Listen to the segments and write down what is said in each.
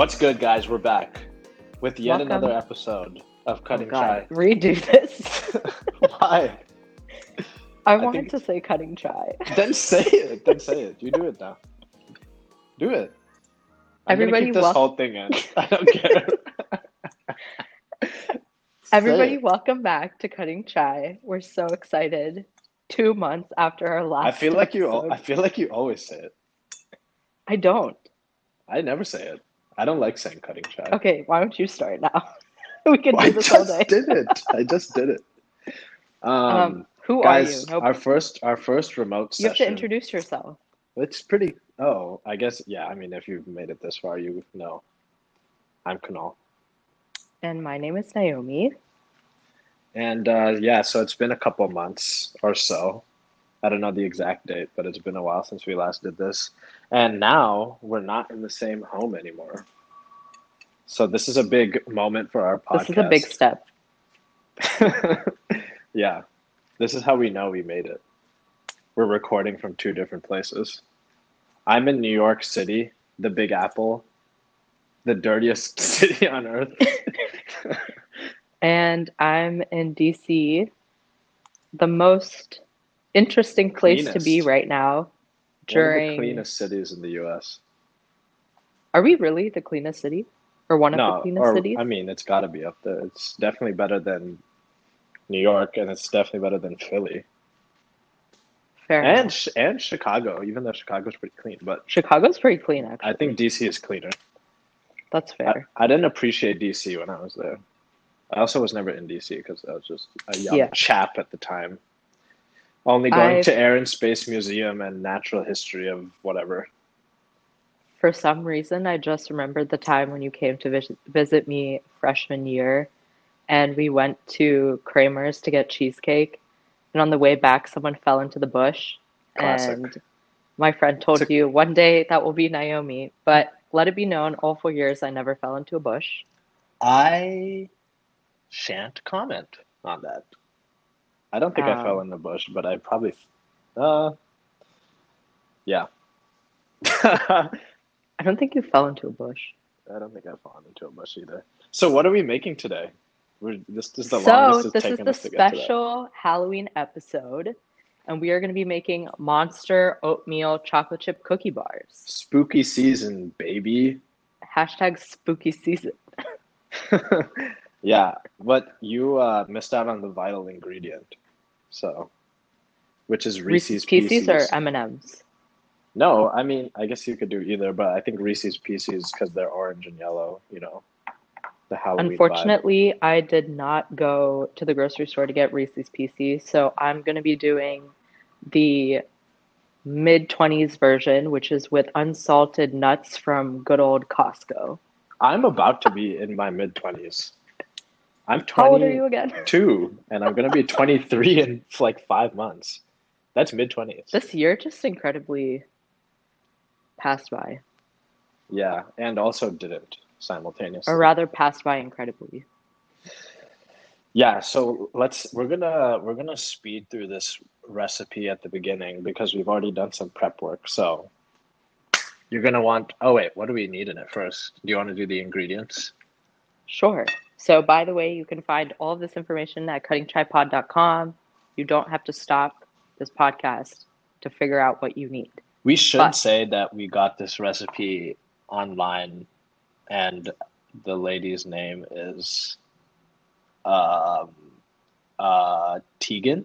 What's good, guys? We're back with yet Welcome. another episode of Oh, Cutting God. Chai. Redo this. Why? I, I wanted think- to say cutting chai. Then say it. Then say it. You do it now. Do it. I'm Everybody keep this wel- whole thing in. I don't care. Everybody, welcome back to Cutting Chai. We're so excited. Two months after our last. I feel like you. I feel like you always say it. I don't. I never say it. I don't like saying cutting chai. Okay, why don't you start now? we can I do this all just day. did it. I just did it. Um, Um, who guys, are you? Nope. our first, our first remote session. you have to introduce yourself. It's pretty. Oh, I guess yeah. I mean, if you've made it this far, you know. I'm Kunal, And my name is Naomi. and uh, yeah. So it's been a couple months or so. I don't know the exact date, but it's been a while since we last did this, and now we're not in the same home anymore. So this is a big moment for our podcast. This is a big step. yeah, this is how we know we made it. We're recording from two different places. I'm in New York City, the Big Apple, the dirtiest city on earth. And I'm in DC, the most interesting place to be right now. One of the cleanest cities in the U.S. Are we really the cleanest city? Or one of the cleanest or cities? I mean, it's got to be up there. It's definitely better than New York, and it's definitely better than Philly Fair and enough. And Chicago. Even though Chicago's pretty clean, but Chicago's pretty clean, actually. I think DC is cleaner. That's I, fair. I didn't appreciate DC when I was there. I also was never in DC because I was just a young Yeah. chap at the time. Only going I've- to Air and Space Museum and natural history of whatever. For some reason, I just remembered the time when you came to vis- visit me freshman year, and we went to Kramer's to get cheesecake. And on the way back, someone fell into the bush. Classic. And my friend told a- you one day that will be Naomi. But let it be known, all four years I never fell into a bush. I shan't comment on that. I don't think I Um, fell in the bush, but I probably, uh, yeah. I I don't think you fell into a bush. I don't think I've fallen into a bush either. So what are we making today? We're, this is the So this is the us to get to that. special Halloween episode, and we are going to be making monster oatmeal chocolate chip cookie bars. Spooky season, baby. Hashtag spooky season. yeah, but you uh, missed out on the vital ingredient. So, which is Reese's Reese's, Pieces or M and M's. No, I mean, I guess you could do either, but I think Reese's Pieces because they're orange and yellow. You know, the Halloween vibe. Unfortunately, I did not go to the grocery store to get Reese's Pieces, so I'm going to be doing the mid 20s version, which is with unsalted nuts from good old Costco. I'm about to be in my mid twenties. I'm How old are you again? 22, and I'm gonna be 23 in like five months. That's mid twenties. This year just incredibly passed by, Yeah, and also didn't simultaneously. or rather, passed by incredibly. Yeah, so let's we're gonna we're gonna speed through this recipe at the beginning because we've already done some prep work. So you're gonna want oh wait, what do we need in it first? Do you want to do the ingredients? Sure. So, by the way, you can find all of this information at cuttingchaipod.com. You don't have to stop this podcast to figure out what you need. We should But- say that we got this recipe online and the lady's name is um uh Tegan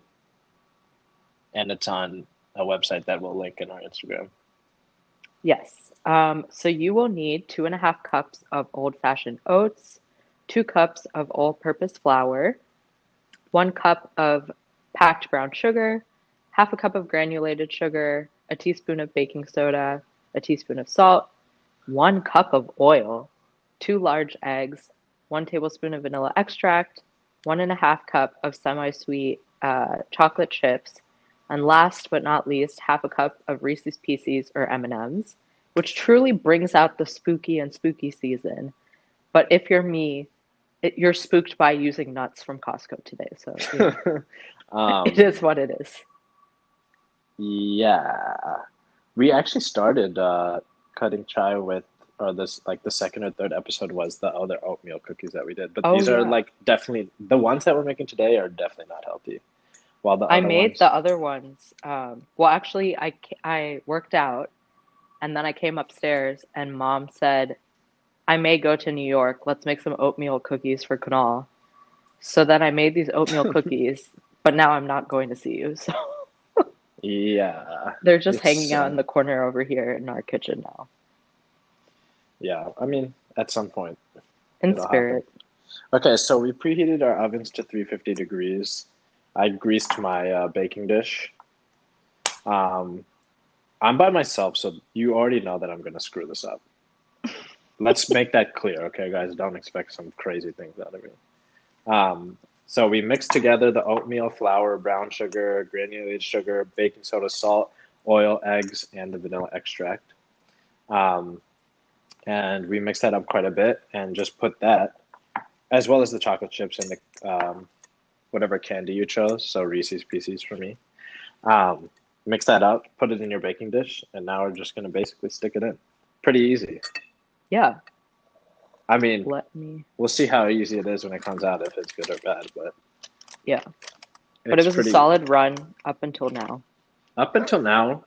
and it's on a website that we'll link in our Instagram. Yes. Um, so, you will need two and a half cups of old fashioned oats, two cups of all purpose flour, one cup of packed brown sugar, half a cup of granulated sugar, a teaspoon of baking soda, a teaspoon of salt, one cup of oil, two large eggs, one tablespoon of vanilla extract, one and a half cup of semi-sweet uh, chocolate chips, and last but not least, half a cup of Reese's Pieces or M&Ms, which truly brings out the spooky and spooky season. But if you're me, it, you're spooked by using nuts from Costco today, so know, um, it is what it is. Yeah. We actually started uh, cutting chai with or this like the second or third episode was the other oatmeal cookies that we did. But Oh, these are yeah. like definitely the ones that we're making today are definitely not healthy. While the I made ones, the other ones. Um, well, actually, I I worked out, and then I came upstairs, and Mom said, "I may go to New York. Let's make some oatmeal cookies for Kunal." So then I made these oatmeal cookies, but now I'm not going to see you. So yeah, they're just hanging out in the corner over here in our kitchen now. yeah. I mean, at some point. In spirit. Okay, so we preheated our ovens to 350 degrees. I greased my uh, baking dish. Um, I'm by myself, so you already know that I'm going to screw this up. Let's make that clear, okay, guys? Don't expect some crazy things out of me. Um, so we mixed together the oatmeal, flour, brown sugar, granulated sugar, baking soda, salt, oil, eggs, and the vanilla extract. Um, and we mixed that up quite a bit and just put that as well as the chocolate chips and the um, whatever candy you chose. So Reese's Pieces for me. Um, mix that up, put it in your baking dish, and now we're just gonna basically stick it in. Pretty easy. Yeah. I mean, Let me. we'll see how easy it is when it comes out, if it's good or bad. But Yeah. But it was pretty- a solid run up until now. Up until now,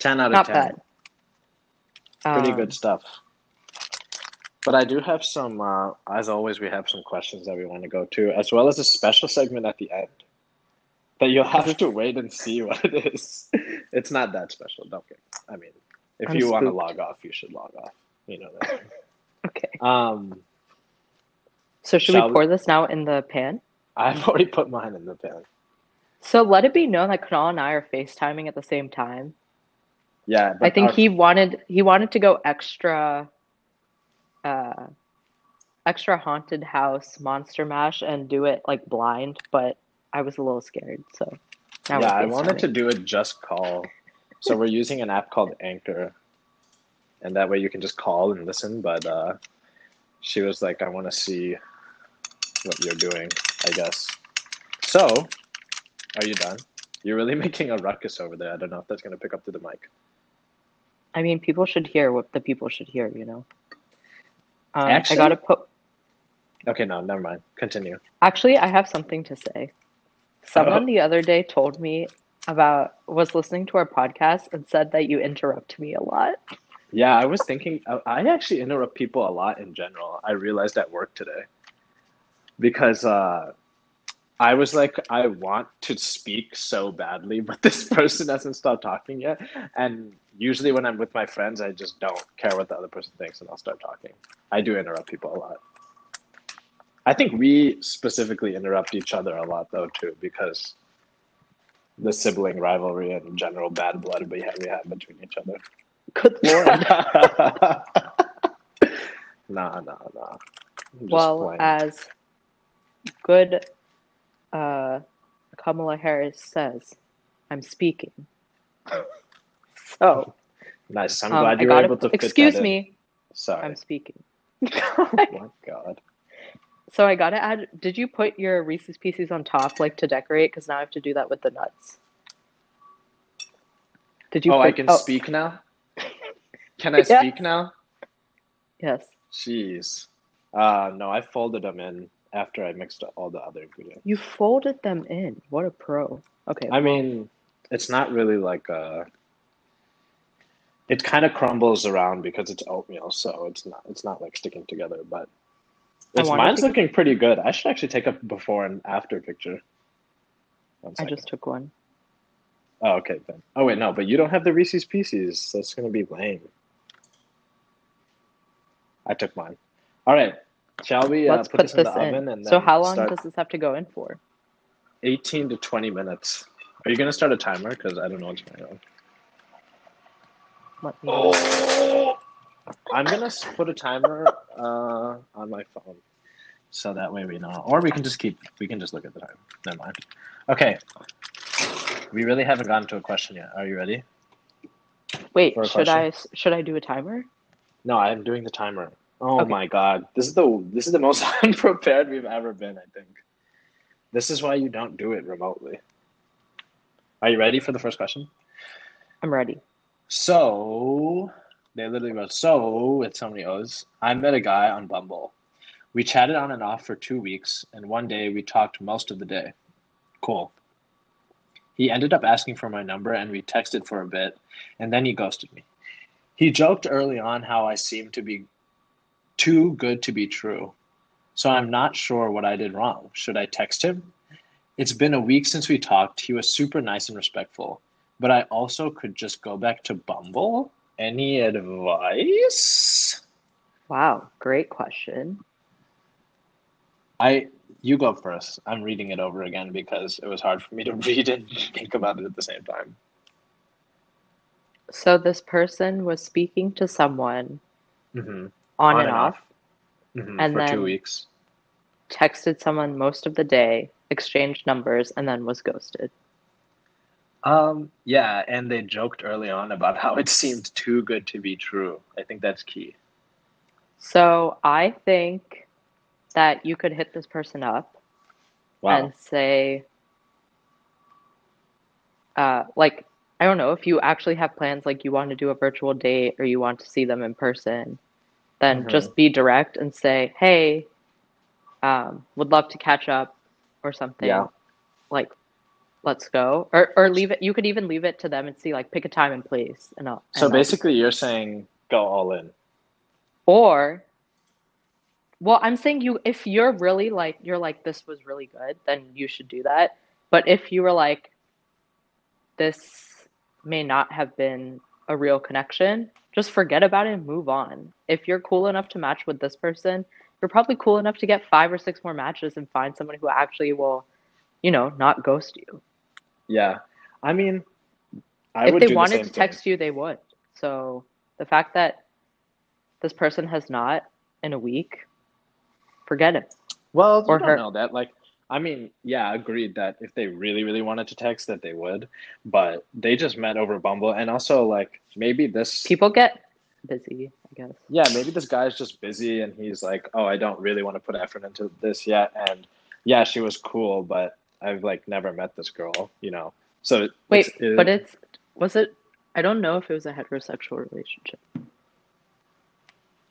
ten out of Not ten. bad. Pretty Um, good stuff. But I do have some, uh, as always, we have some questions that we want to go to, as well as a special segment at the end that you'll have to wait and see what it is. It's not that special. Don't get. I mean, if I'm you want to log off, you should log off. You know that. Okay. um, So should we we- pour this now in the pan? I've already put mine in the pan. So let it be known that Kunal and I are FaceTiming at the same time. Yeah, I think our- he wanted he wanted to go extra uh extra haunted house monster mash and do it like blind, but I was a little scared, so now yeah, I wanted to do it just call. So we're using an app called Anchor, and that way you can just call and listen. But uh, she was like, "I want to see what you're doing." I guess. So, are you done? You're really making a ruckus over there. I don't know if that's gonna pick up to the mic. I mean people should hear what the people should hear, you know. Um, Actually- I gotta put Okay, no, never mind. Continue. Actually, I have something to say. Someone Oh. the other day told me about was listening to our podcast and said that you interrupt me a lot. Yeah, I was thinking. I actually interrupt people a lot in general. I realized at work today because uh, I was like, I want to speak so badly, but this person hasn't stopped talking yet. And usually, when I'm with my friends, I just don't care what the other person thinks, and I'll start talking. I do interrupt people a lot. I think we specifically interrupt each other a lot, though, too, because the sibling rivalry and general bad blood we have, we have between each other. Good lord. nah, nah, nah. Well, playing. as good uh, Kamala Harris says, I'm speaking. So, nice. I'm um, glad you were able to excuse that in. me, Sorry. I'm speaking. oh my god. so I gotta add. Did you put your Reese's Pieces on top, like to decorate? Because now I have to do that with the nuts. Did you? oh, I can oh, speak now. Can I speak now? Yes. Jeez. Uh, no, I folded them in after I mixed all the other ingredients. You folded them in. What a pro. Okay. I mean, it's not really like a. It kind of crumbles around because it's oatmeal, so it's not it's not like sticking together. But it's, mine's to- looking pretty good. I should actually take a before and after picture. I just took one. Oh, okay then. Oh wait, no, but you don't have the Reese's Pieces. That's gonna be lame. I took mine. All right. Shall we uh, Let's put, put this, in the in. oven and then So how long start does this have to go in for? 18 to 20 minutes. Are you gonna start a timer? Because I don't know what's going on. Let me. Oh, I'm gonna put a timer uh, on my phone, so that way we know. Or we can just keep. We can just look at the time. Never mind. Okay. We really haven't gotten to a question yet. Are you ready? Wait, should I should I do a timer? No, I'm doing the timer. Oh Okay. my god, this is the this is the most unprepared we've ever been. I think. This is why you don't do it remotely. Are you ready for the first question? I'm ready. So, they literally wrote, So, with so many O's, I met a guy on Bumble. We chatted on and off for two weeks, and one day we talked most of the day. Cool. He ended up asking for my number, and we texted for a bit, and then he ghosted me. He joked early on how I seemed to be too good to be true. So I'm not sure what I did wrong. Should I text him? It's been a week since we talked. He was super nice and respectful, but I also could just go back to Bumble. Any advice? Wow, great question. I you go first. I'm reading it over again because it was hard for me to read and think about it at the same time. So this person was speaking to someone Mm-hmm. on, and off, hmm And for two then- weeks. texted someone most of the day, exchanged numbers, and then was ghosted. Um, yeah, and they joked early on about how it seemed too good to be true. I think that's key. So I think that you could hit this person up Wow. and say, uh, like, I don't know, if you actually have plans, like you want to do a virtual date or you want to see them in person, then Mhm. just be direct and say, hey, um, would love to catch up or something. Yeah. Like, let's go. Or, or leave it, you could even leave it to them and see, like, pick a time and place. And I'll, So and I'll- basically, you're saying go all in. Or, well, I'm saying you, if you're really like, you're like, this was really good, then you should do that. But if you were like, this may not have been a real connection, just forget about it and move on. If you're cool enough to match with this person, you're probably cool enough to get five or six more matches and find someone who actually will, you know, not ghost you. Yeah. I mean, I if would they the wanted same to thing. text you, they would. So the fact that this person has not in a week, forget it. Well, you or don't her- know that. Like, I mean, yeah, agreed that if they really, really wanted to text, that they would. But they just met over Bumble, and also like maybe this People get busy, I guess. yeah, maybe this guy's just busy and he's like, oh, I don't really want to put effort into this yet. And yeah, she was cool, but I've like never met this girl, you know. So Wait, it's- it- but it's was it? I don't know if it was a heterosexual relationship.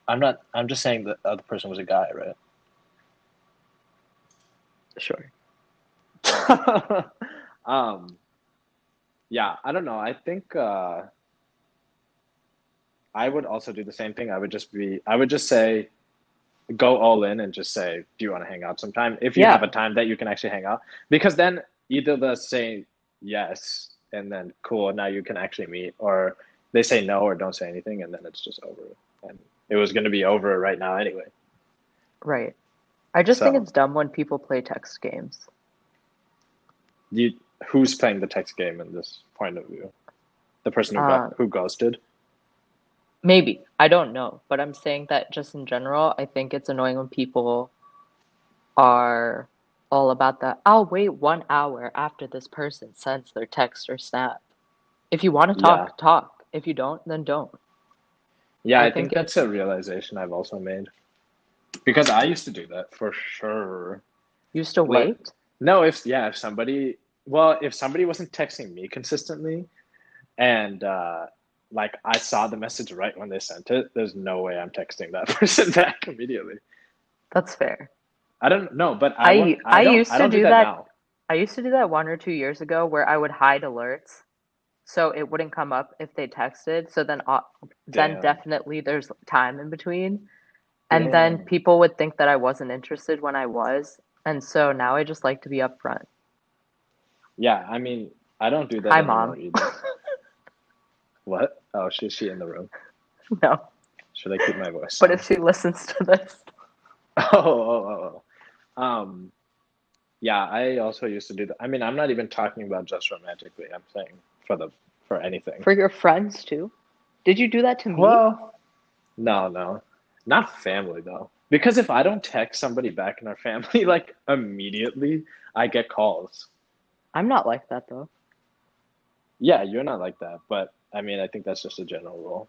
I'm not. I'm just saying the other person was a guy, right? Sure. um, yeah, I don't know. I think uh, I would also do the same thing. I would just be. I would just say, go all in and just say, do you want to hang out sometime? If you Yeah. have a time that you can actually hang out, because then either they say yes and then cool, now you can actually meet, or they say no or don't say anything, and then it's just over. And it was going to be over right now anyway. Right. I just think it's dumb when people play text games. You, who's playing the text game in this point of view? The person who Uh, got who ghosted. Maybe. I don't know. But I'm saying that just in general, I think it's annoying when people are all about the, I'll wait one hour after this person sends their text or snap. If you want to talk, Yeah. talk. If you don't, then don't. Yeah, I I, think, think that's a realization I've also made. Because I used to do that for sure. Used to Like- wait. No, if yeah, if somebody well, if somebody wasn't texting me consistently and uh like I saw the message right when they sent it, there's no way I'm texting that person back immediately. That's fair. I don't know, but I I- I don't- used I to don't do that- now. I used to do that one or two years ago where I would hide alerts so it wouldn't come up if they texted. So then uh, then Damn. definitely there's time in between. And then people would think that I wasn't interested when I was. And so now I just like to be upfront. Yeah, I mean, I don't do that Hi, Mom. What? Oh, she she in the room. no. Should I keep my voice? But down? if she listens to this, Oh, oh, oh, oh. Um, yeah, I also used to do that. I mean, I'm not even talking about just romantically. I'm saying for the for anything. for your friends too. Did you do that to me? Well, no, no, not family though. Because if I don't text somebody back in our family like immediately, I get calls. I'm not like that though. Yeah, you're not like that, but I mean, I think that's just a general rule.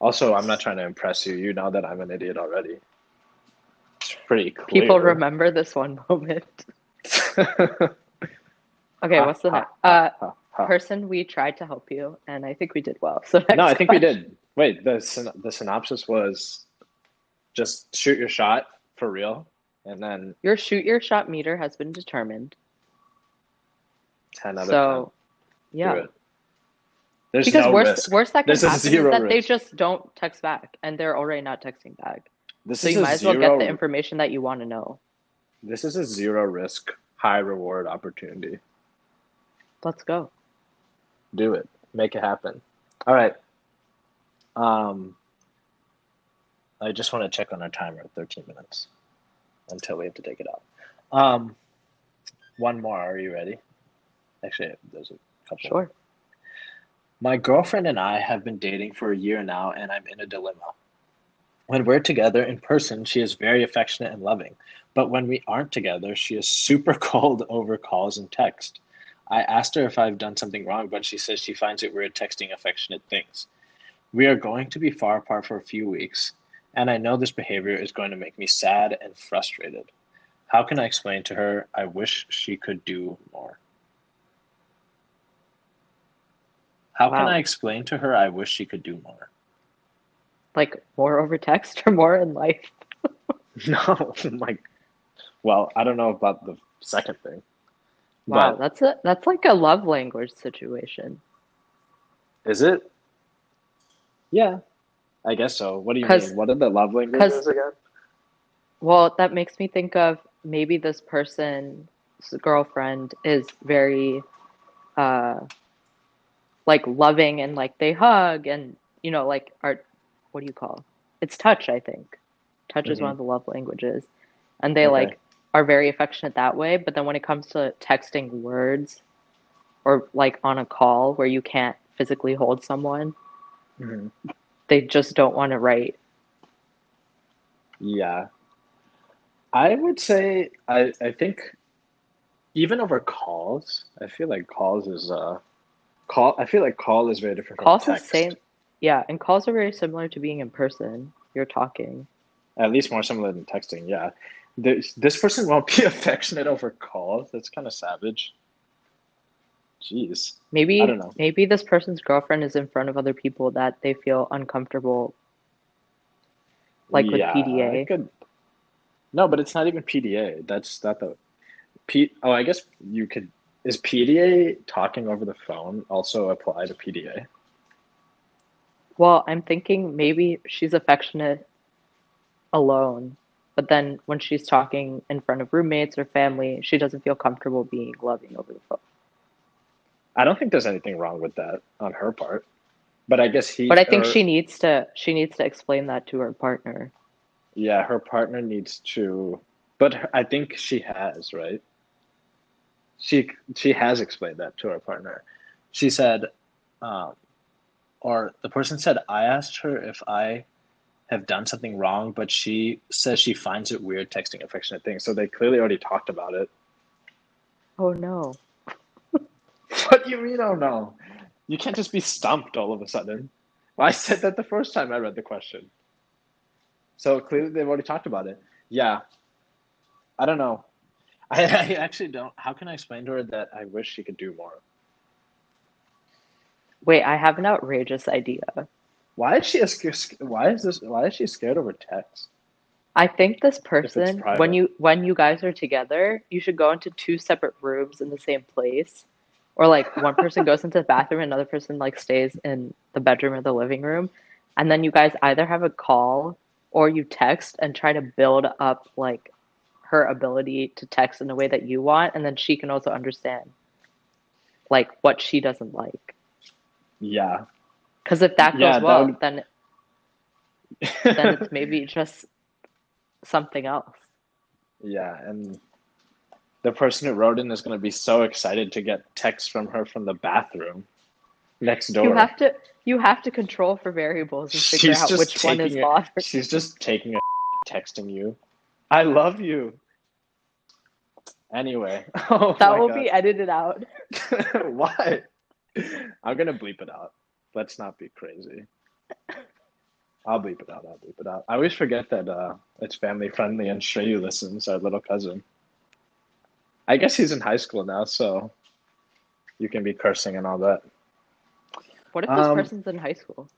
Also, I'm not trying to impress you. You know that I'm an idiot already. It's pretty clear. People remember this one moment. Okay, Ha, what's the next? Uh, person we tried to help you, and I think we did well. So No, I think we did. Wait, the the synopsis was just shoot your shot for real, and then Your shoot your shot meter has been determined. ten out of So, ten. yeah. There's Because no worst risk. worst that can happen is that they just don't text back and they're already not texting back. This So is you might as well get the information that you want to know. This is a zero risk, high reward opportunity. Let's go. Do it. Make it happen. All right. Um, I just want to check on our timer at 13 minutes until we have to take it out. Um, one more. Are you ready? Actually, there's a couple. Sure. My girlfriend and I have been dating for a year now, and I'm in a dilemma. When we're together in person, she is very affectionate and loving. But when we aren't together, she is super cold over calls and text. I asked her if I've done something wrong, but she says she finds it weird texting affectionate things. We are going to be far apart for a few weeks, and I know this behavior is going to make me sad and frustrated. How can I explain to her I wish she could do more? How can I explain to her I wish she could do more? Like more over text or more in life? No, like, well, I don't know about the second thing. Wow, But that's a that's like a love language situation. is it? Yeah, I guess so. What do you mean? What are the love languages again? Well, that makes me think of maybe this person's girlfriend is very uh like loving and like they hug and you know like are what do you call? It's touch, I think. Touch is one of the love languages. And they Okay. like are very affectionate that way, but then when it comes to texting words or like on a call where you can't physically hold someone, Mhm. They just don't want to write. Yeah, I would say I I think even over calls, I feel like calls is uh call. I feel like call is very different from Calls is same, yeah, and calls are very similar to being in person. You're talking. At least more similar than texting. Yeah, this this person won't be affectionate over calls. That's kind of savage. Jeez. Maybe I don't know. maybe this person's girlfriend is in front of other people that they feel uncomfortable. Like with PDA. Could. No, but it's not even PDA. That's not the P. Oh, I guess you could. Is PDA talking over the phone also apply to PDA? Well, I'm thinking maybe she's affectionate alone, but then when she's talking in front of roommates or family, she doesn't feel comfortable being loving over the phone. I don't think there's anything wrong with that on her part, but I guess he. But I think she needs to she needs to explain that to her partner. Yeah, her partner needs to, but her- I think she has, right? She she has explained that to her partner. She said, um, or the person said, I asked her if I have done something wrong, but she says she finds it weird texting affectionate things. So they clearly already talked about it. Oh no. What do you mean? Oh no, you can't just be stumped all of a sudden. Well, I said that the first time I read the question. So clearly they've already talked about it. Yeah. I don't know. I, I actually don't. How can I explain to her that I wish she could do more? Wait, I have an outrageous idea. Why is she a, sc- why is this why is she scared over text? I think this person, when you when you guys are together, you should go into two separate rooms in the same place. Or like one person goes into the bathroom, and another person like stays in the bedroom or the living room, and then you guys either have a call or you text and try to build up like her ability to text in a way that you want, and then she can also understand like what she doesn't like. Yeah. Because if that goes Yeah, that well, would- then then it's maybe just something else. yeah, and the person who wrote in is going to be so excited to get text from her from the bathroom next door. You have to you have to control for variables and figure She's out which one is. She's just taking a texting you. I love you. Anyway, oh That will God. be edited out. Why? I'm gonna bleep it out. Let's not be crazy. I'll bleep it out. I'll bleep it out. I always forget that uh, it's family friendly and Shreyu listens, our little cousin. I guess he's in high school now, so you can be cursing and all that. What if this Um, person's in high school?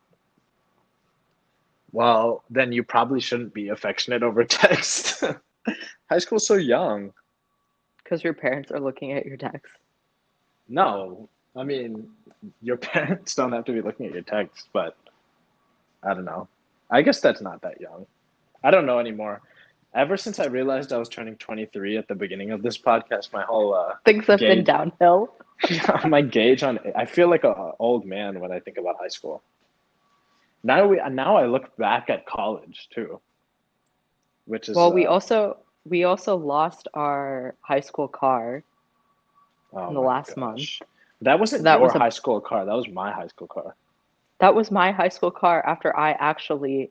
Well, then you probably shouldn't be affectionate over text. High school's so young. Because your parents are looking at your text. No, I mean, your parents don't have to be looking at your text, but I don't know. I guess that's not that young. I don't know anymore. Ever since I realized I was turning 23 at the beginning of this podcast, my whole uh, Things have been Gauge. downhill. my gauge on I feel like a old man when I think about high school. Now we now I look back at college too, which is Well, we uh, also we also lost our high school car. oh in the my last month. That wasn't That your was a- high school car. That was my high school car. That was my high school car after I actually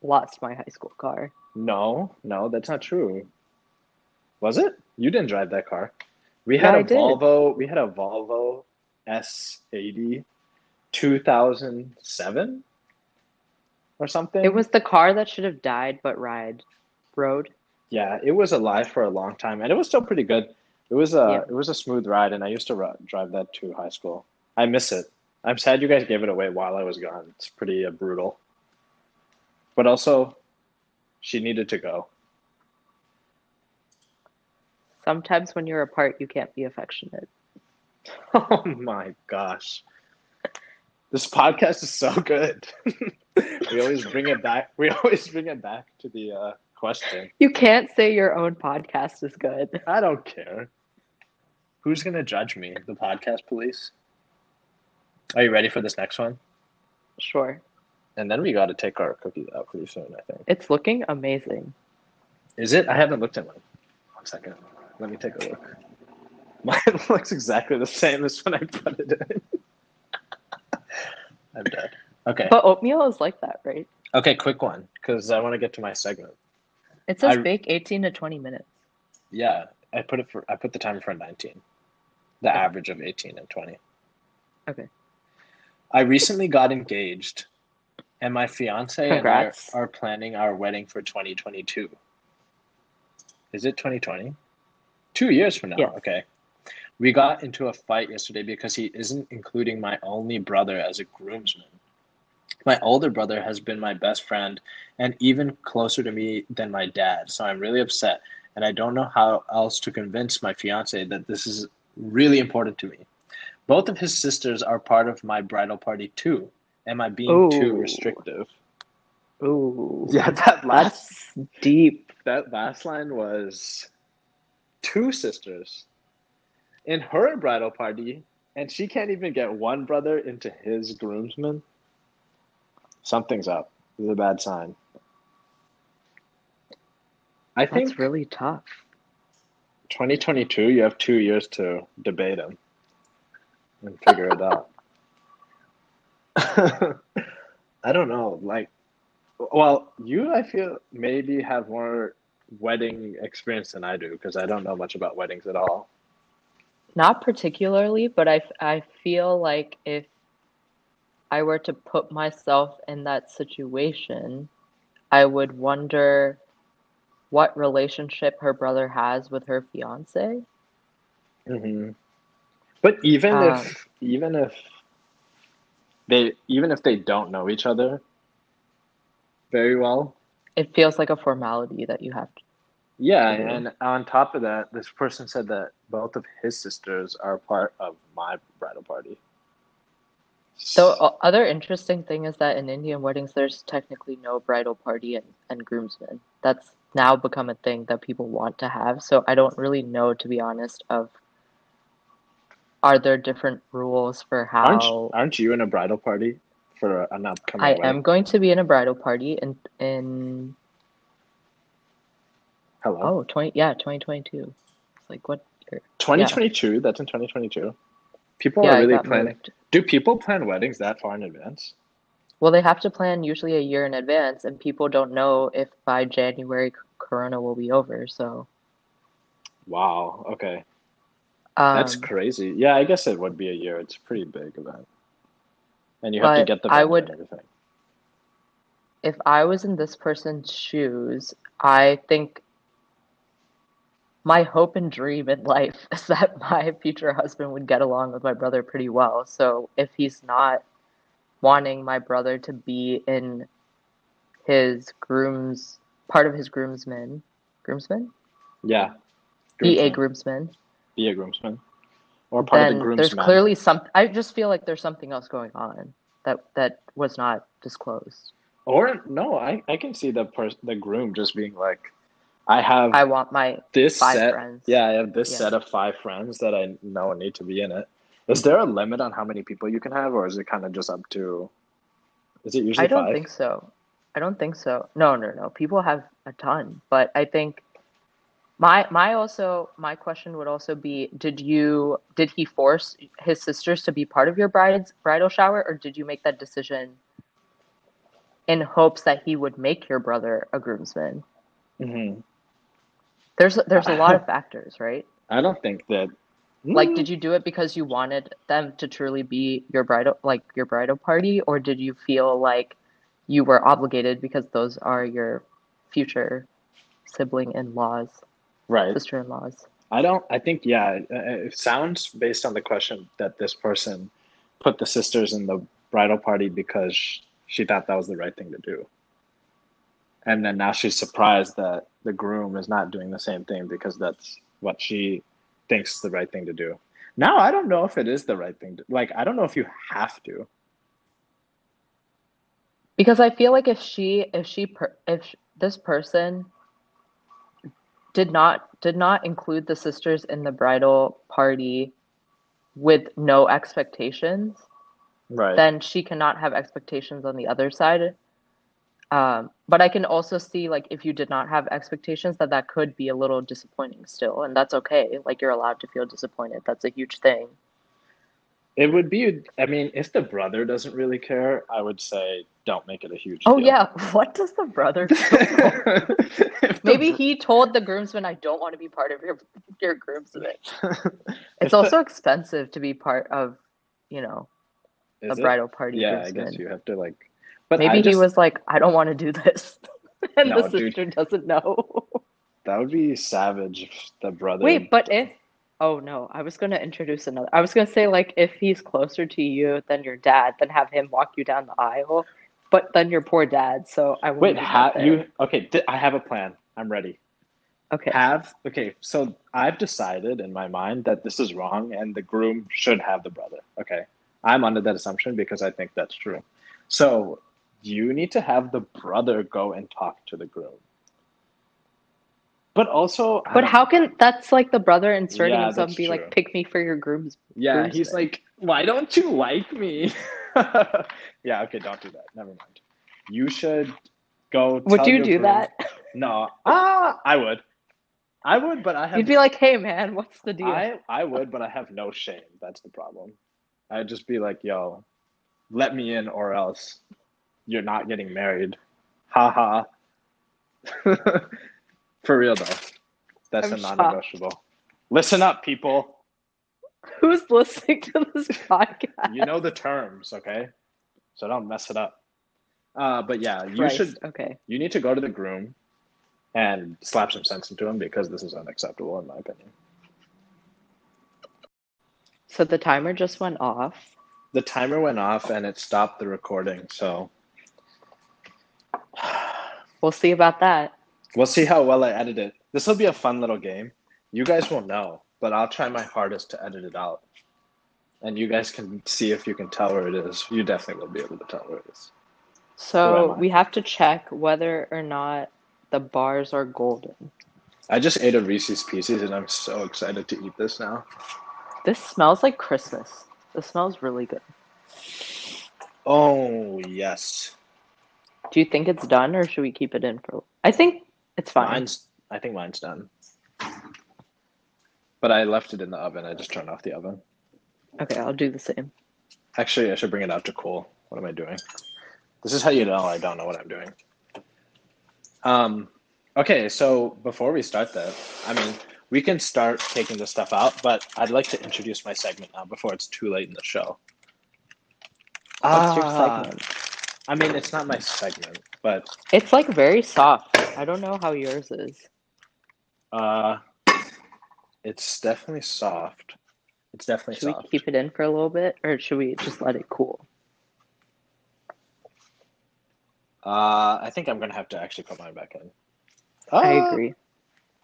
lost my high school car. No, no, that's not true. Was it? You didn't drive that car. We Yeah, had I a. Volvo. We had a Volvo S80, 2007 or something. It was the car that should have died but ride rode. Yeah, it was alive for a long time, and it was still pretty good. It was a Yeah. it was a smooth ride, and I used to ri- drive that to high school. I miss it. I'm sad you guys gave it away while I was gone. It's pretty uh, brutal, but also, she needed to go. Sometimes when you're apart, you can't be affectionate. Oh my gosh, this podcast is so good. we always bring it back. We always bring it back to the uh, question. You can't say your own podcast is good. I don't care. Who's gonna judge me? The podcast police. Are you ready for this next one? Sure. And then we got to take our cookies out pretty soon, I think. It's looking amazing. Is it? I haven't looked at mine. One second. Let me take a look. Mine looks exactly the same as when I put it in. I'm dead. Okay. But oatmeal is like that, right? Okay, quick one, because I want to get to my segment. It says I- bake 18 to 20 minutes. Yeah, I put it for I put the time for 19. The average of 18 and 20. Okay. I recently got engaged, and my fiance and I Congrats. are planning our wedding for 2022. Is it 2020? Two years from now. Yes. Okay. We got into a fight yesterday because he isn't including my only brother as a groomsman. My older brother has been my best friend and even closer to me than my dad, so I'm really upset and I don't know how else to convince my fiance that this is really important to me. Both of his sisters are part of my bridal party too. Am I being too restrictive? Ooh. Yeah, that last That's deep. that last line was two sisters in her bridal party, and she can't even get one brother into his groomsmen. Something's up. This is a bad sign. I think That's really tough. 2022, you have two years to debate them and figure it out. I don't know. Like, well, you, I feel, maybe have more wedding experience than I do because I don't know much about weddings at all. Not particularly, but I, I feel like if I were to put myself in that situation, I would wonder what relationship her brother has with her fiance. hmm But even Um, if, even if they, even if they don't know each other very well, It feels like a formality that you have to. Yeah, and on top of that, this person said that both of his sisters are part of my bridal party. So, other interesting thing is that in Indian weddings, there's technically no bridal party and, and groomsmen. That's now become a thing that people want to have. So, I don't really know, to be honest, of are there different rules for how? aren't how aren't you in a bridal party for an upcoming I wedding? am going to be in a bridal party in in Hello, oh 20 yeah 2022. It's like what year? 2022. That's in 2022. People Yeah, are really planning. moved. Do people plan weddings that far in advance? Well, they have to plan usually a year in advance, and people don't know if by January Corona will be over. So, Wow. Okay, um, that's crazy. Yeah, I guess it would be a year. It's a pretty big event, and you have to get the I would- and everything. if I was in this person's shoes, I think my hope and dream in life is that my future husband would get along with my brother pretty well. So if he's not wanting my brother to be in his groom's part of his groomsmen, groomsmen, Yeah. be a Groomsman. Groomsman. Be a groomsman. Or part of Then the there's groomsmen. clearly some. I just feel like there's something else going on that that was not disclosed. Or no, I, I can see the pers- the groom just being like, I have I want my this five set. friends. Yeah, I have this Yeah. set of five friends that I know need to be in it. Is there a limit on how many people you can have, or is it kind of just up to? Is it usually I don't five? think so. I don't think so. No, no, no. People have a ton, but I think my my also my question would also be did you did he force his sisters to be part of your bride's bridal shower or did you make that decision in hopes that he would make your brother a groomsman? Mhm. There's there's a lot of factors, right? I don't think that. Like Mm, did you do it because you wanted them to truly be your bridal like your bridal party or did you feel like you were obligated because those are your future sibling in-laws, right? sister-in-laws? I don't. I think yeah. It, it sounds based on the question that this person put the sisters in the bridal party because she thought that was the right thing to do, and then now she's surprised that the groom is not doing the same thing because that's what she thinks is the right thing to do. Now I don't know if it is the right thing to like. I don't know if you have to. Because I feel like if she if she per, if this person did not did not include the sisters in the bridal party with no expectations, Right. then she cannot have expectations on the other side. Um, but I can also see like if you did not have expectations that that could be a little disappointing still, and that's okay. Like you're allowed to feel disappointed. That's a huge thing. It would be. I mean, if the brother doesn't really care, I would say don't make it a huge. Oh deal. yeah, what does the brother? If the Maybe he told the groomsman, "I don't want to be part of your your groomsman." If It's the- also expensive to be part of, you know, a it? bridal party. Yeah, I guess you have to like. But Maybe I he was like, "I don't want to do this," and No, the dude. sister doesn't know. That would be savage. If the brother. Wait, but if oh no, I was gonna introduce another. I was gonna say like if he's closer to you than your dad, then have him walk you down the aisle. But then your poor dad, so I Wait, do that ha- you okay? Th- I have a plan. I'm ready. okay? Have okay. So I've decided in my mind that this is wrong, and the groom should have the brother. Okay, I'm under that assumption because I think that's true. So you need to have the brother go and talk to the groom. But also, But how can that's like the brother inserting Yeah, himself and be true. like, pick me for your groom's Yeah, he's groomsman. like, why don't you like me? yeah, okay, don't do that. Never mind. You should go. Would you do groom- that? No. Ah, I would. I would, but I have. You'd be like, hey man, what's the deal? I I would, but I have no shame. That's the problem. I'd just be like, yo, let me in, or else you're not getting married. Ha ha. For real though, that's I'm a non-negotiable. Listen up, people. Who's listening to this podcast? You know the terms, okay? So don't mess it up. Uh, but yeah, you Christ, should. Okay. You need to go to the groom and slap some sense into him because this is unacceptable, in my opinion. So the timer just went off. The timer went off and it stopped the recording, so We'll see about that. We'll see how well I edit it. This will be a fun little game. You guys will know, but I'll try my hardest to edit it out. And you guys can see if you can tell where it is. You definitely will be able to tell where it is. So we have to check whether or not the bars are golden. I just ate a Reese's Pieces and I'm so excited to eat this now. This smells like Christmas. This smells really good. Oh, yes. Do you think it's done or should we keep it in for I think it's fine. Mine's, I think mine's done. But I left it in the oven. I just turned off the oven. Okay, I'll do the same. Actually, I should bring it out to cool. What am I doing? This is how you know I don't know what I'm doing. Um, okay, so before we start that, I mean, we can start taking this stuff out, but I'd like to introduce my segment now before it's too late in the show. What's your Ah, segment? I mean, it's not my segment, but It's like very soft. I don't know how yours is. uh, it's definitely soft. It's definitely Should soft. we keep it in for a little bit or should we just let it cool? Uh, I think I'm gonna have to actually put mine back in. I Uh, agree.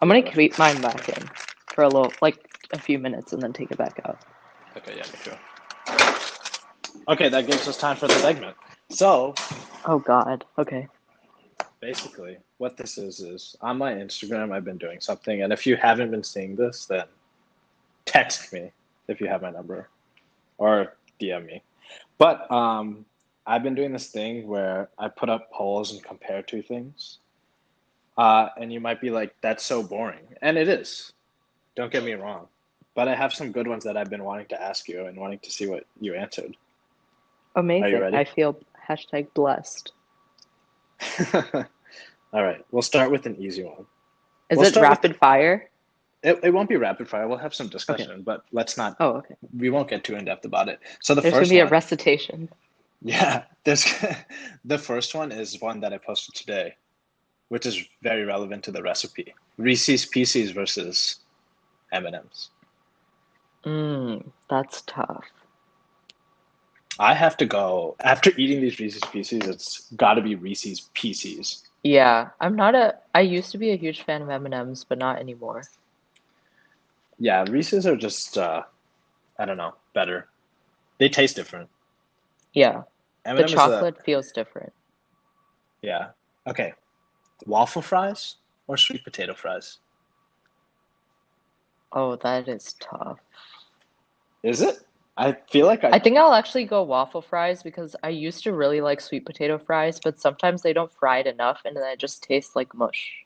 I'm gonna keep mine back in for a little, like a few minutes, and then take it back out. Okay, yeah, me too. Okay, that gives us time for the segment. So Oh God. Okay. basically, what this is is on my Instagram, I've been doing something, and if you haven't been seeing this, then text me if you have my number, or DM me. But um, I've been doing this thing where I put up polls and compare two things, uh, and you might be like, "That's so boring," and it is. Don't get me wrong, but I have some good ones that I've been wanting to ask you and wanting to see what you answered. Amazing. I feel hashtag blessed. All right, we'll start with an easy one. Is We'll it start with- rapid fire? It, it won't be rapid fire. We'll have some discussion, but let's not. Oh, okay. We won't get too in depth about it. So the There's gonna first be a recitation. yeah, this the first one is one that I posted today, which is very relevant to the recipe: Reese's Pieces versus M and M's. Mm, that's tough. I have to go after eating these Reese's Pieces. It's got to be Reese's Pieces. Yeah, I'm not a. I used to be a huge fan of M&Ms, but not anymore. Yeah, Reese's are just uh, I don't know, better. They taste different. Yeah, M&M the is a- chocolate feels different. Yeah. Okay. Waffle fries or sweet potato fries? Oh, that is tough. Is it? I feel like I, I think I'll actually go waffle fries because I used to really like sweet potato fries, but sometimes they don't fry it enough and then it just tastes like mush.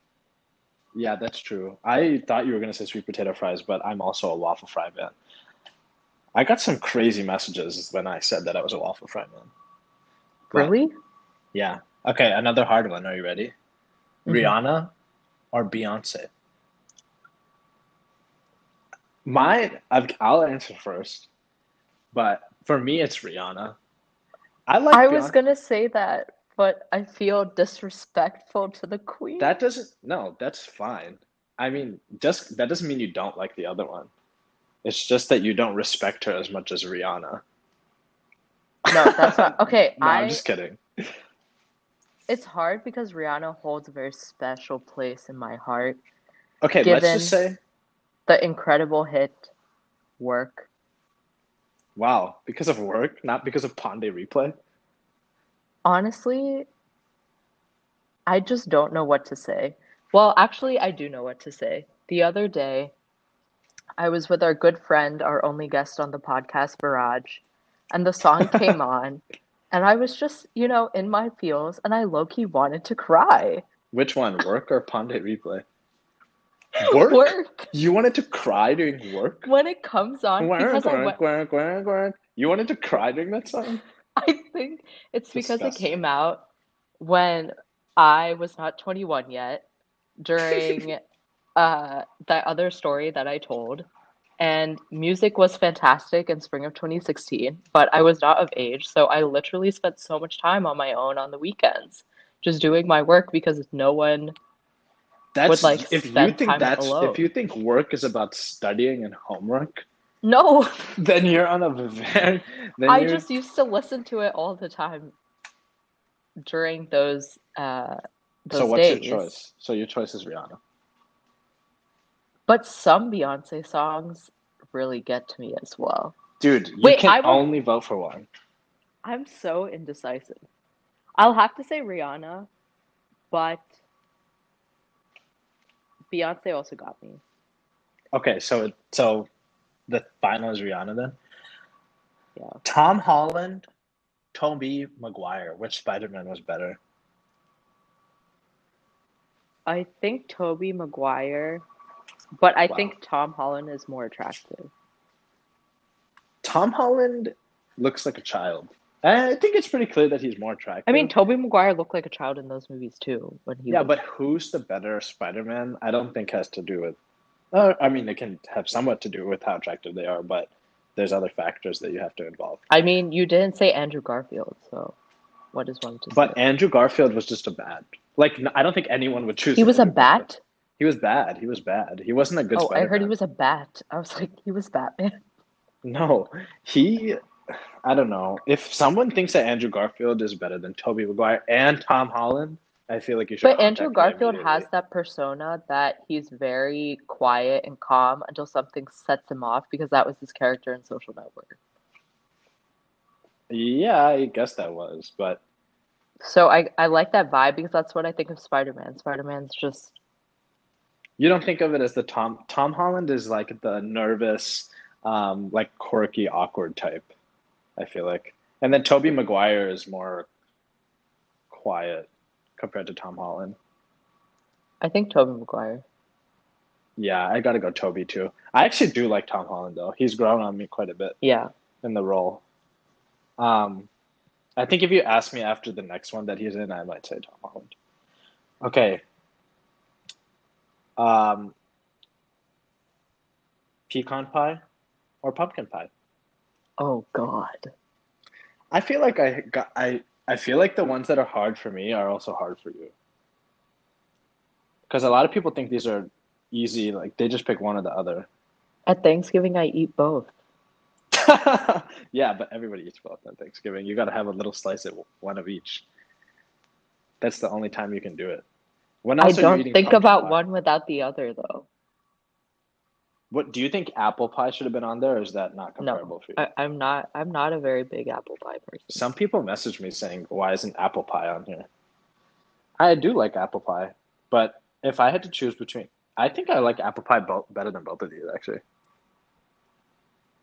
yeah, that's true. I thought you were gonna say sweet potato fries, but I'm also a waffle fry man. I got some crazy messages when I said that I was a waffle fry man. But, Really? Yeah. Okay, another hard one. Are you ready? Mhm. Rihanna or Beyonce? My, I've, I'll answer first, but for me, it's Rihanna. I like I was gonna say that, but I feel disrespectful to the queen. That doesn't, no, that's fine. I mean, just that doesn't mean you don't like the other one. It's just that you don't respect her as much as Rihanna. No, that's not okay. No, I I'm just kidding. it's hard because Rihanna holds a very special place in my heart. Okay, let's just say, The incredible hit work. Wow, because of work, not because of Pon de Replay. Honestly, I just don't know what to say. Well, actually, I do know what to say. The other day, I was with our good friend, our only guest on the podcast, Barrage, and the song came on, and I was just, you know, in my feels, and I low key wanted to cry. Which one, work or Pon de Replay? Work? Work You wanted to cry during work? when it comes on because I went, Work, work, work, work. You wanted to cry during that song? I think it's because it came out when I was not 21 yet during uh, that other story that I told. And music was fantastic in spring of 2016, but I was not of age. So I literally spent so much time on my own on the weekends just doing my work because no one. That's like, if you think that's alone. if you think work is about studying and homework, No, then you're on a very then I you're- just used to listen to it all the time during those uh, those so what's days. your choice? So your choice is Rihanna. But some Beyonce songs really get to me as well. Dude, you Wait, can I will- only vote for one. I'm so indecisive. I'll have to say Rihanna, but Beyonce also got me. Okay, so it- so the final is Rihanna then. Yeah. Tom Holland, Tobey Maguire. Which Spider-Man was better? I think Tobey Maguire, but I Wow. think Tom Holland is more attractive. Tom Holland looks like a child. I think it's pretty clear that he's more attractive. I mean, Tobey Maguire looked like a child in those movies too when he yeah, was but who's the better Spider-Man? I don't think has to do with. Uh, I mean, it can have somewhat to do with how attractive they are, but there's other factors that you have to involve. I mean, you didn't say Andrew Garfield, so what is one to But say? Andrew Garfield was just a bad. Like, I don't think anyone would choose. He was a Andrew Garfield. bat? He was bad. He was bad. He wasn't a good Oh, I heard he was a bat. I was like, he was Batman. No, he I don't know. If someone thinks that Andrew Garfield is better than Tobey Maguire and Tom Holland, I feel like you should. But Andrew Garfield has that persona that he's very quiet and calm until something sets him off because that was his character in Social Network. Yeah, I guess that was, but So I, I like that vibe because that's what I think of Spider-Man. Spider-Man's just you don't think of it as the Tom Tom Holland is like the nervous, um, like quirky, awkward type. I feel like, and then Tobey Maguire is more quiet compared to Tom Holland. I think Tobey Maguire. Yeah, I gotta go Tobey too. I actually do like Tom Holland though. He's grown on me quite a bit Yeah. in the role. Um, I think if you ask me after the next one that he's in, I might say Tom Holland. Okay. Um, pecan pie or pumpkin pie? Oh God. I feel like I got I I feel like the ones that are hard for me are also hard for you. Because a lot of people think these are easy, like they just pick one or the other. At Thanksgiving, I eat both. Yeah, but everybody eats both on Thanksgiving. You got to have a little slice of one of each. That's the only time you can do it. When I else are you don't think about pie? one without the other though. What do you think apple pie should have been on there, or is that not No, comparable for you? I, I'm not. I'm not a very big apple pie person. Some people message me saying, "Why isn't apple pie on here?" I do like apple pie, but if I had to choose between, I think I like apple pie both better than both of these actually.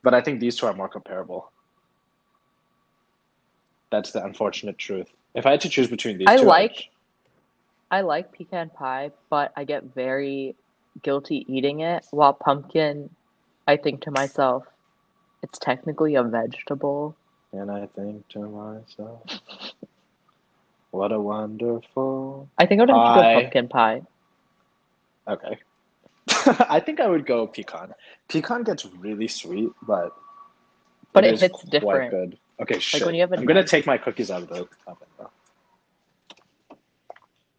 But I think these two are more comparable. That's the unfortunate truth. If I had to choose between these I two, like I like pecan pie, but I get very guilty eating it. While pumpkin, I think to myself, it's technically a vegetable. and I think to myself, what a wonderful. I think I would have to go pumpkin pie. Okay. I think I would go pecan. Pecan gets really sweet, but But it hits quite different. good. Okay, shit. when you have a I'm gonna take my cookies out of the oven though.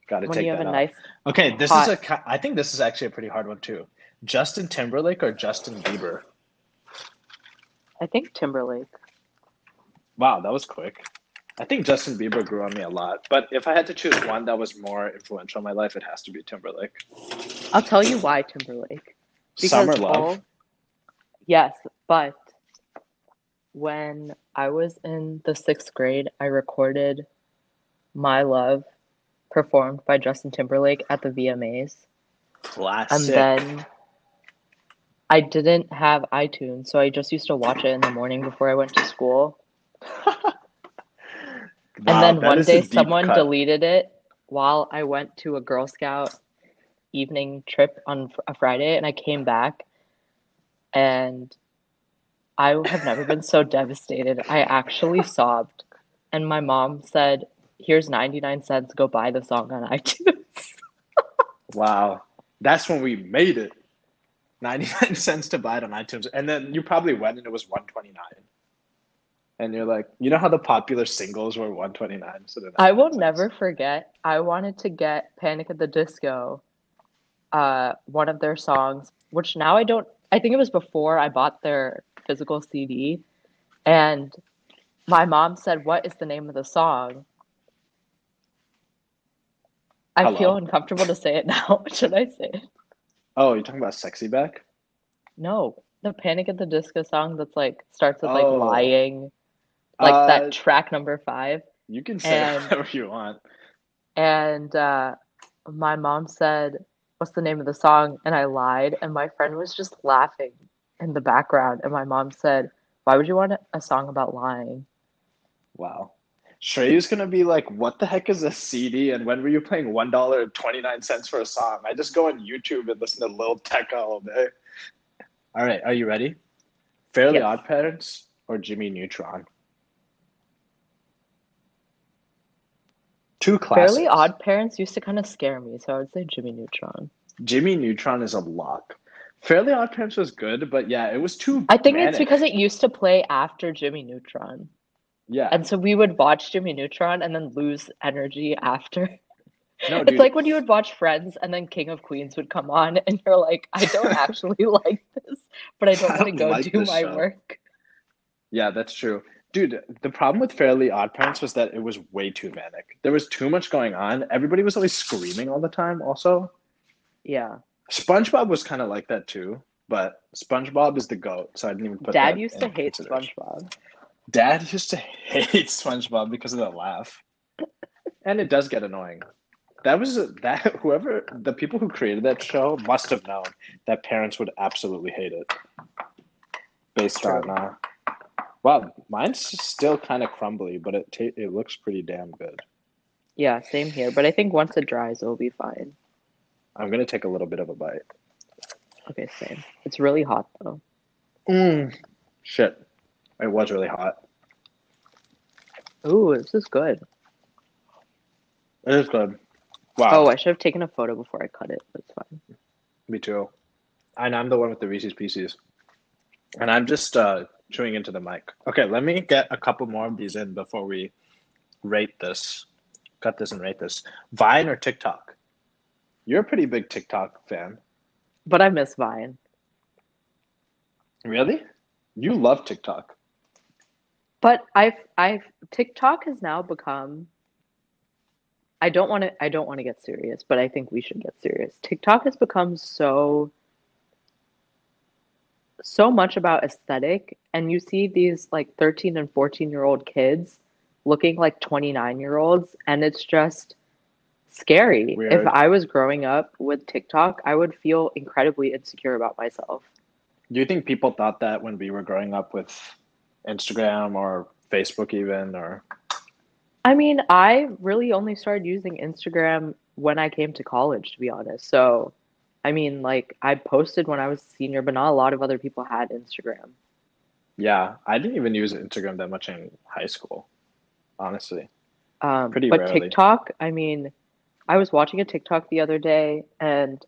Got to When take you have that a out. nice Okay, this hot- is a. I think this is actually a pretty hard one too. Justin Timberlake or Justin Bieber? I think Timberlake. Wow, that was quick. I think Justin Bieber grew on me a lot, but if I had to choose one that was more influential in my life, it has to be Timberlake. I'll tell you why Timberlake. Summer Love. all- Yes, but when I was in the sixth grade, I recorded My Love performed by Justin Timberlake at the VMAs. Classic. And then I didn't have iTunes, so I just used to watch it in the morning before I went to school. And then one day someone cut. deleted it while I went to a Girl Scout evening trip on a Friday, and I came back and I have never been so devastated. I actually sobbed, and my mom said, Here's 99 cents, go buy the song on iTunes. Wow, that's when we made it. Ninety-nine cents to buy it on iTunes, and then you probably went and it was one twenty-nine. And you're like, you know how the popular singles were one twenty-nine, so they're I will cents. never forget. I wanted to get Panic at the Disco, uh, one of their songs, which now I don't, I think it was before I bought their physical CD. And my mom said, What is the name of the song? I feel uncomfortable to say it now. What should I say it? Oh, you're talking about "Sexy Back"? No, the Panic at the Disco song that's like starts with like Oh. lying, like Uh, that track number five. You can say And- whatever you want. And uh, my mom said, What's the name of the song? And I lied. And my friend was just laughing in the background. And my mom said, Why would you want a song about lying? Wow. Shreyu's gonna be like, "What the heck is a CD?" And when were you playing one dollar and twenty-nine cents for a song? I just go on YouTube and listen to Lil Tecca all day. All right, are you ready? Fairly Yes. Odd Parents or Jimmy Neutron? Two classics. Fairly Odd Parents used to kind of scare me. So I would say Jimmy Neutron. Jimmy Neutron is a lock. Fairly Odd Parents was good, but yeah, it was too. I think manic. it's because it used to play after Jimmy Neutron. Yeah, And so we would watch Jimmy Neutron and then lose energy after. no, It's like when you would watch Friends and then King of Queens would come on and you're like, I don't actually like this, but I don't want to go like do my show. work. Yeah, that's true. Dude, the problem with Fairly Odd Parents was that it was way too manic. There was too much going on. Everybody was always screaming all the time, also. Yeah. SpongeBob was kind of like that too, but SpongeBob is the goat, so I didn't even put that. Dad used to hate. SpongeBob. Dad used to hate SpongeBob because of the laugh. And it does get annoying. That was that whoever the people who created that show must have known that parents would absolutely hate it. Based on uh Wow, mine's still kind of crumbly, but it ta- it looks pretty damn good. Yeah, same here. But I think once it dries, it'll be fine. I'm gonna take a little bit of a bite. Okay, same. It's really hot though. Mm. Shit, it was really hot. Ooh, this is good. It is good. Wow. Oh, I should have taken a photo before I cut it. That's fine. Me too. And I'm the one with the Reese's Pieces. And I'm just uh, chewing into the mic. Okay, let me get a couple more of these in before we rate this. Cut this and rate this. Vine or TikTok? You're a pretty big TikTok fan. But I miss Vine. Really? You love TikTok. But I've I've TikTok has now become I don't want to I don't want to get serious, but I think we should get serious. TikTok has become so so much about aesthetic and you see these like 13 and 14 year old kids looking like 29 year olds and it's just scary. If I was growing up with TikTok, I would feel incredibly insecure about myself. Do you think people thought that when we were growing up with Instagram or Facebook, even? Or I mean, I really only started using Instagram when I came to college, to be honest. So, I mean, like, I posted when I was a senior, but not a lot of other people had Instagram. yeah, I didn't even use Instagram that much in high school, honestly. Um, Pretty but rarely. TikTok, I mean, I was watching a TikTok the other day and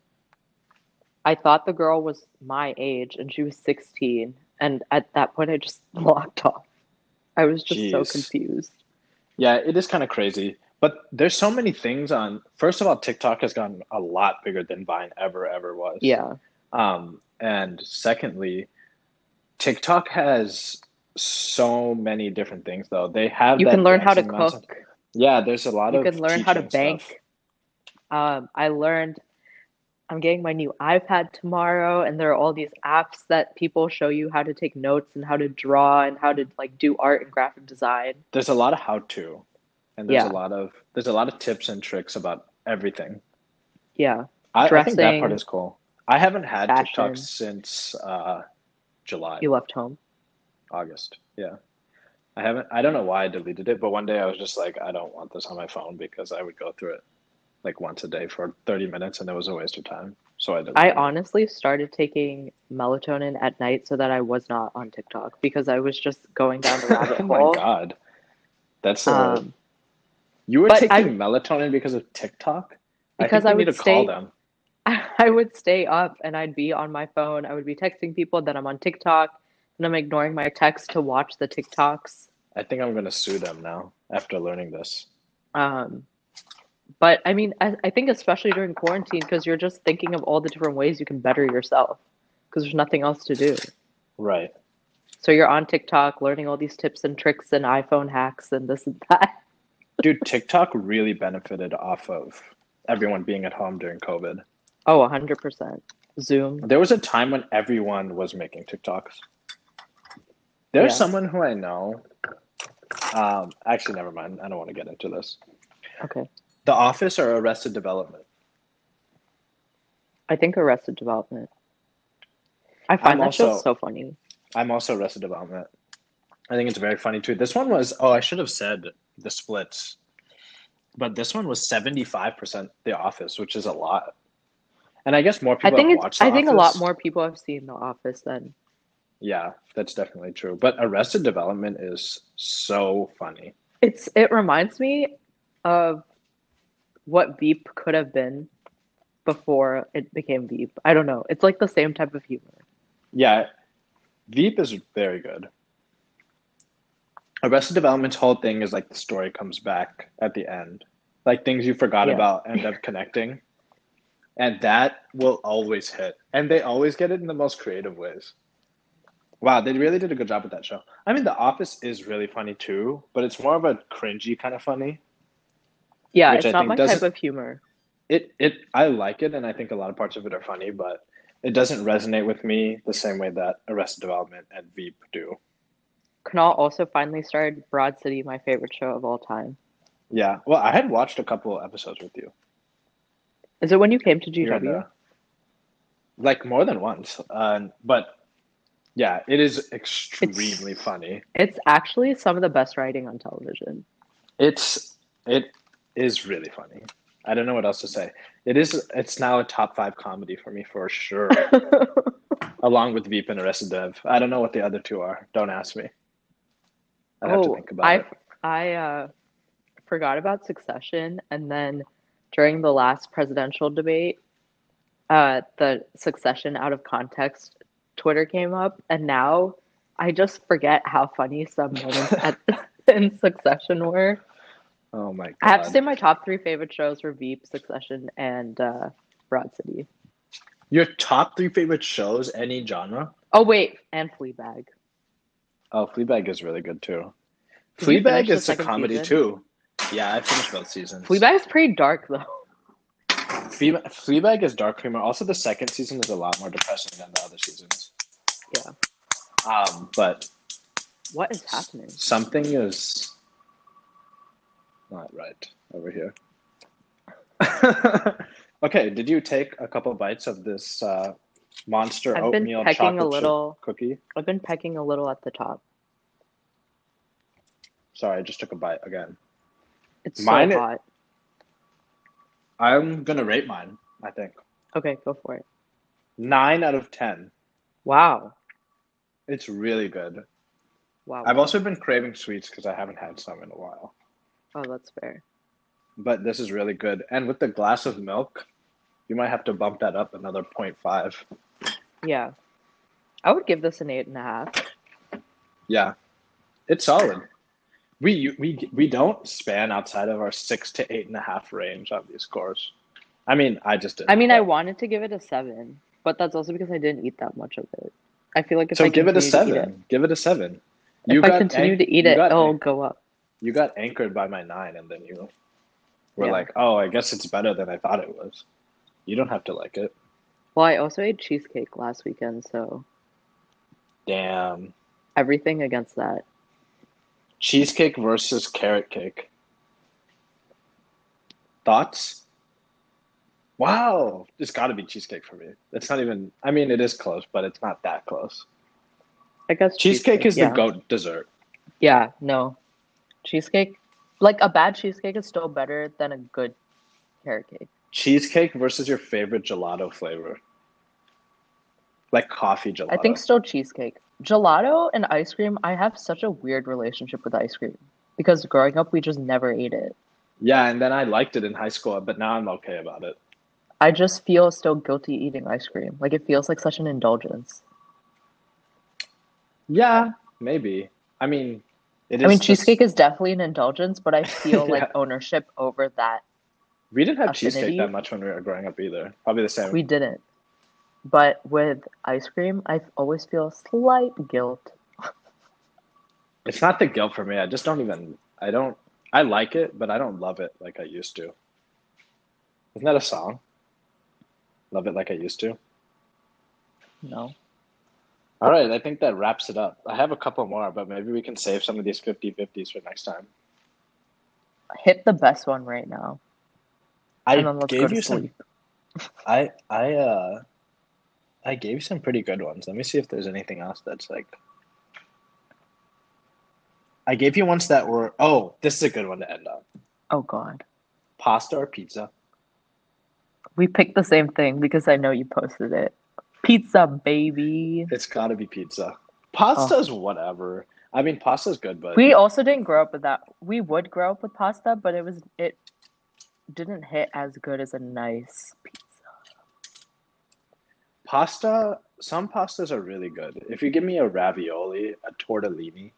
I thought the girl was my age and she was 16. And at that point, I just locked off. I was just so confused. Yeah, it is kind of crazy. But there's so many things on. First of all, TikTok has gotten a lot bigger than Vine ever, ever was. Yeah. Um, and secondly, TikTok has so many different things, though. They have You can learn how to cook. Yeah, there's a lot You of you can learn how to bank. Um, I learned I'm getting my new iPad tomorrow, and there are all these apps that people show you how to take notes and how to draw and how to like do art and graphic design. There's a lot of how to, and there's Yeah. a lot of there's a lot of tips and tricks about everything. Yeah. I, I think that part is cool. I haven't had TikTok since uh, July. You left home. August. Yeah. I haven't I don't know why I deleted it, but one day I was just like, I don't want this on my phone because I would go through it like once a day for 30 minutes and it was a waste of time. So I deleted I honestly started taking melatonin at night so that I was not on TikTok because I was just going down the rabbit hole. Oh my. God. That's uh Um, you were taking I melatonin because of TikTok? I because I need would stay them. I would stay up and I'd be on my phone. I would be texting people, that I'm on TikTok, and I'm ignoring my text to watch the TikToks. I think I'm gonna sue them now after learning this. Um, but I mean, I, I think especially during quarantine, because you're just thinking of all the different ways you can better yourself, because there's nothing else to do. Right. So you're on TikTok learning all these tips and tricks and iPhone hacks and this and that. Dude, TikTok really benefited off of everyone being at home during COVID. Oh, 100%. Zoom. There was a time when everyone was making TikToks. There's Yeah. someone who I know. Um, actually, never mind. I don't want to get into this. Okay. The Office or Arrested Development? I think Arrested Development. I find I'm that show so funny. I'm also Arrested Development. I think it's very funny too. This one was oh, I should have said the splits, but this one was 75% The Office, which is a lot. And I guess more I people think it's watched The I think a lot more people have seen The Office than Yeah, that's definitely true. But Arrested Development is so funny. it's it reminds me of what Veep could have been before it became Veep. I don't know. It's like the same type of humor. Yeah, Veep is very good. Arrested Development's whole thing is like the story comes back at the end. Like things you forgot Yeah. about end up connecting. And that will always hit. And they always get it in the most creative ways. Wow, they really did a good job with that show. I mean, The Office is really funny too, but it's more of a cringy kind of funny. Yeah, it's I not my type of humor. It it I like it, and I think a lot of parts of it are funny, but it doesn't resonate with me the same way that Arrested Development and Veep do. Kunal also finally started Broad City, my favorite show of all time. Yeah, well, I had watched a couple episodes with you. Is it when you came to GW? there. like more than once. Uh, but yeah, it is extremely funny. It's actually some of the best writing on television. It's it is really funny. I don't know what else to say. It is. It's now a top five comedy for me for sure, along with Veep and Arrested Dev. I don't know what the other two are. Don't ask me. I have to oh, think about I it. I uh, forgot about Succession, and then during the last presidential debate, uh, the Succession out of context Twitter came up, and now I just forget how funny some moments at, in Succession were. Oh my god! I have to say my top three favorite shows were Veep, Succession, and uh, Broad City. Your top three favorite shows, any genre? Oh wait, and Fleabag. Oh, Fleabag is really good too. Did Fleabag is a comedy season? too. Yeah, I finished both seasons. Fleabag is pretty dark though. Fleabag, Fleabag is dark humor. Also, the second season is a lot more depressing than the other seasons. Yeah. Um, but What is happening? something is not right over here. okay, did you take a couple bites of this uh, monster I've been oatmeal pecking chocolate a little- cookie? I've been pecking a little at the top. Sorry, I just took a bite again. It's Mine so hot. I'm gonna rate mine. I think Okay, go for it. nine out of ten. Wow. It's really good. Wow. I've also been craving sweets because I haven't had some in a while. Oh, that's fair. But this is really good. And with the glass of milk, you might have to bump that up another 0.5. Yeah. I would give this an eight and a half. Yeah, it's solid. We we we don't span outside of our six to eight and a half range on these scores. I mean, I just did. I mean, I wanted to give it a seven, but that's also because I didn't eat that much of it. I feel like if so I give it a continue to eat seven. Give it a seven. it, if I continue to eat it, it'll go up. You got anchored by my nine, and then you were Yeah. like, "Oh, I guess it's better than I thought it was." You don't have to like it. Well, I also ate cheesecake last weekend, so Damn. everything against that. Cheesecake versus carrot cake. Thoughts? Wow, it's got to be cheesecake for me. It's not even. I mean, it is close, but it's not that close. I guess Cheesecake is yeah. the goat dessert. Yeah, no. Cheesecake, like a bad cheesecake is still better than a good carrot cake. Cheesecake versus your favorite gelato flavor, like coffee gelato. I think still cheesecake. Gelato and ice cream, I have such a weird relationship with ice cream because growing up we just never ate it. Yeah, and then I liked it in high school, but now I'm okay about it. I just feel still guilty eating ice cream. Like it feels like such an indulgence. Yeah, maybe. I mean, it. I mean, cheesecake is definitely an indulgence, but I feel Yeah. like ownership over that. We didn't have cheesecake that much when we were growing up either. Probably the same. We didn't. But with ice cream, I always feel slight guilt. It's not the guilt for me. I just don't even. I don't. I like it, but I don't love it like I used to. Isn't that a song? Love it like I used to. No. All right, I think that wraps it up. I have a couple more, but maybe we can save some of these 50-50s for next time. Hit the best one right now. I and then let's gave to you some. I I uh, I gave you some pretty good ones. Let me see if there's anything else that's like. I gave you ones that were. Oh, this is a good one to end on. Oh god. Pasta or pizza? We picked the same thing because I know you posted it. Pizza, baby. It's got to be pizza. Pasta's oh. whatever. I mean, pasta's good, but We also didn't grow up with that. We would grow up with pasta, but it was it didn't hit as good as a nice pizza. pasta. Some pastas are really good. If you give me a ravioli, a tortellini,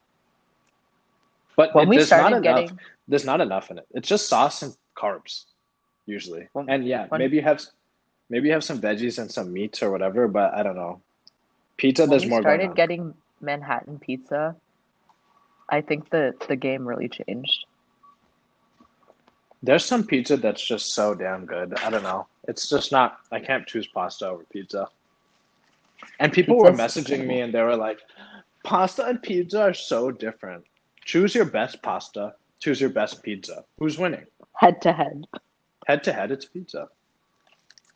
but When it- we there's not started enough. getting There's not enough in it. It's just sauce and carbs, usually. When- and yeah, when- maybe you have maybe you have some veggies and some meats or whatever. But I don't know. Pizza, when there's more started getting Manhattan pizza, I think that the game really changed. There's some pizza that's just so damn good. I don't know. It's just not. I can't choose pasta over pizza. And people were Pizza's messaging me and they were like, "Pasta and pizza are so different. Choose your best pasta. Choose your best pizza. Who's winning? Head to head. Head to head, it's pizza.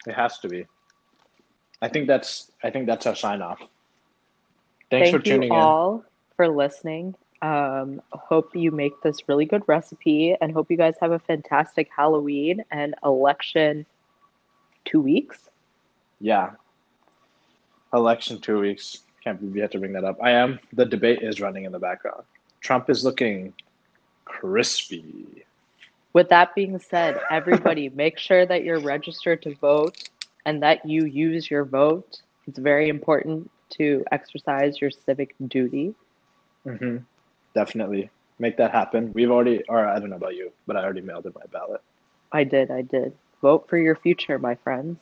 It has to be. I think that's. I think that's our sign off. Thanks Thank for tuning you all for listening. Um, hope you make this really good recipe and hope you guys have a fantastic Halloween and election two weeks. Yeah. Election two weeks. Can't believe you had to bring that up. I am. The debate is running in the background. Trump is looking crispy. With that being said, everybody make sure that you're registered to vote and that you use your vote. It's very important to exercise your civic duty. hmm Definitely make that happen. We've already, or I don't know about you, but I already mailed in my ballot. I did, I did. Vote for your future, my friends.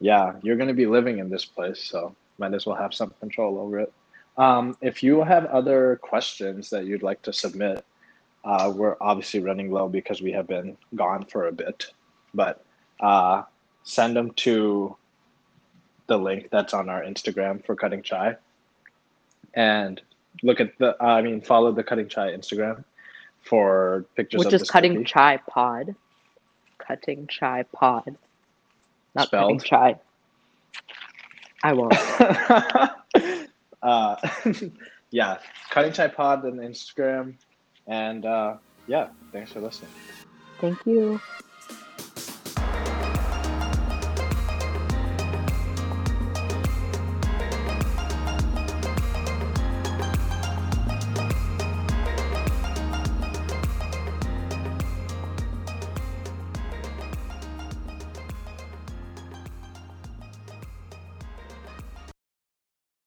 Yeah, you're going to be living in this place, so might as well have some control over it. Um, if you have other questions that you'd like to submit, uh, we're obviously running low because we have been gone for a bit, but uh, send them to the link that's on our Instagram for Cutting Chai, and look at the. I mean, follow the Cutting Chai Instagram for pictures Which of is cutting cookie. chai pod. Cutting chai pod. Not cutting Spelled? chai. I won't. uh, yeah, Cutting Chai Pod on Instagram. And uh, yeah, thanks for listening. Thank you.